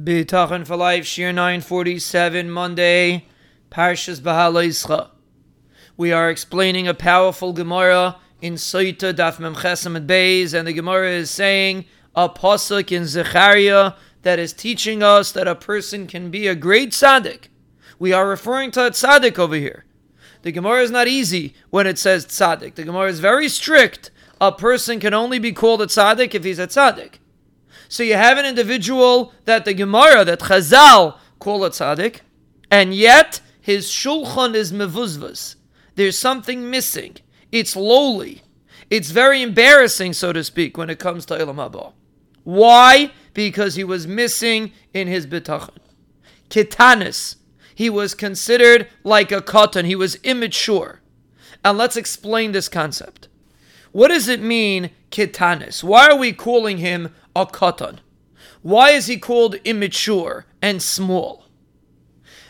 Bitachon for Life, Shiur 947, Monday, Parshas Bahalaischa. We are explaining a powerful Gemara in Sotah Daf Mem Chesam Beis, and the Gemara is saying a pasuk in Zechariah that is teaching us that a person can be a great tzaddik. We are referring to a tzaddik over here. The Gemara is not easy when it says tzaddik. The Gemara is very strict. A person can only be called a tzaddik if he's a tzaddik. So you have an individual that the Gemara, that Chazal call a tzaddik, and yet his shulchan is mevuzvas. There's something missing. It's lowly. It's very embarrassing, so to speak, when it comes to Olam Haba. Why? Because he was missing in his bitachon. Kitanis. He was considered like a katan. He was immature. And let's explain this concept. What does it mean, kitanis? Why are we calling him a katan? Why is he called immature and small?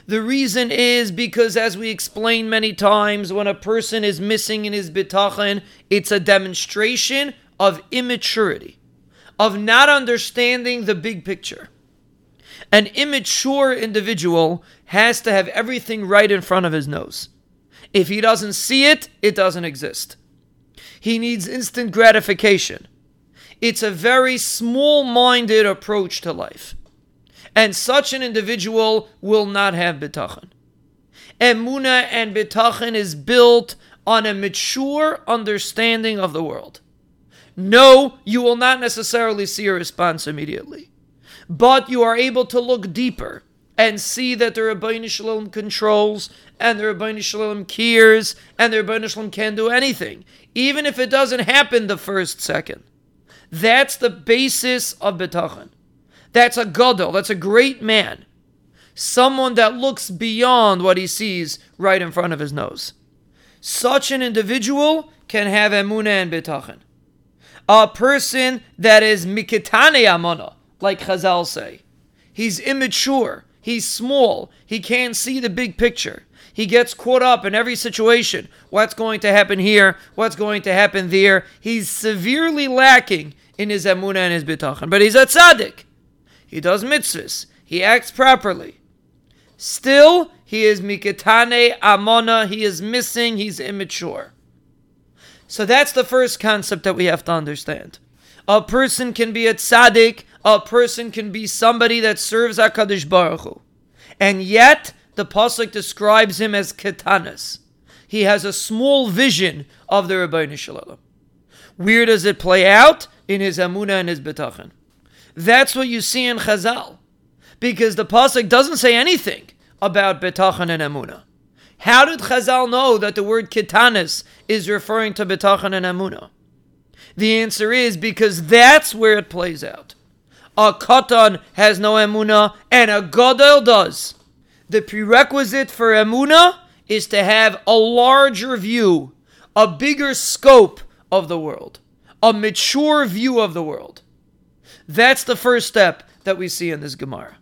The reason is because, as we explained many times, when a person is missing in his bitachon, it's a demonstration of immaturity, of not understanding the big picture. An immature individual has to have everything right in front of his nose. If he doesn't see it, it doesn't exist. He needs instant gratification. It's a very small minded approach to life. And such an individual will not have bitachon. Emuna and bitachon is built on a mature understanding of the world. No, you will not necessarily see a response immediately, but you are able to look deeper and see that the Ribbono Shel Olam controls and the Ribbono Shel Olam cares and the Ribbono Shel Olam can do anything, even if it doesn't happen the first second. That's the basis of bitachon. That's a gadol. That's a great man. Someone that looks beyond what he sees right in front of his nose. Such an individual can have emuna and bitachon. A person that is mikitane amona, like Chazal say. He's immature. He's small. He can't see the big picture. He gets caught up in every situation. What's going to happen here? What's going to happen there? He's severely lacking in his emunah and his bitachon. But he's a tzaddik. He does mitzvahs. He acts properly. Still, he is miketane amona. He is missing. He's immature. So that's the first concept that we have to understand. A person can be a tzaddik. A person can be somebody that serves Hakadosh Baruch Hu, and yet the pasuk describes him as ketanas. He has a small vision of the Ribbono Shel Olam. Where does it play out? In his emuna and his bitachon. That's what you see in Chazal. Because the Pasuk doesn't say anything about bitachon and emuna. How did Chazal know that the word kitanis is referring to bitachon and emuna? The answer is because that's where it plays out. A katan has no emuna, and a gadol does. The prerequisite for emuna is to have a larger view, a bigger scope of the world, a mature view of the world. That's the first step that we see in this Gemara.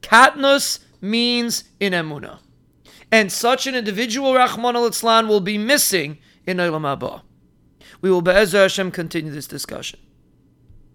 Katnus means in emuna. And such an individual, Rahman al will be missing in Olam Haba. We will, Be'ezra Hashem, continue this discussion.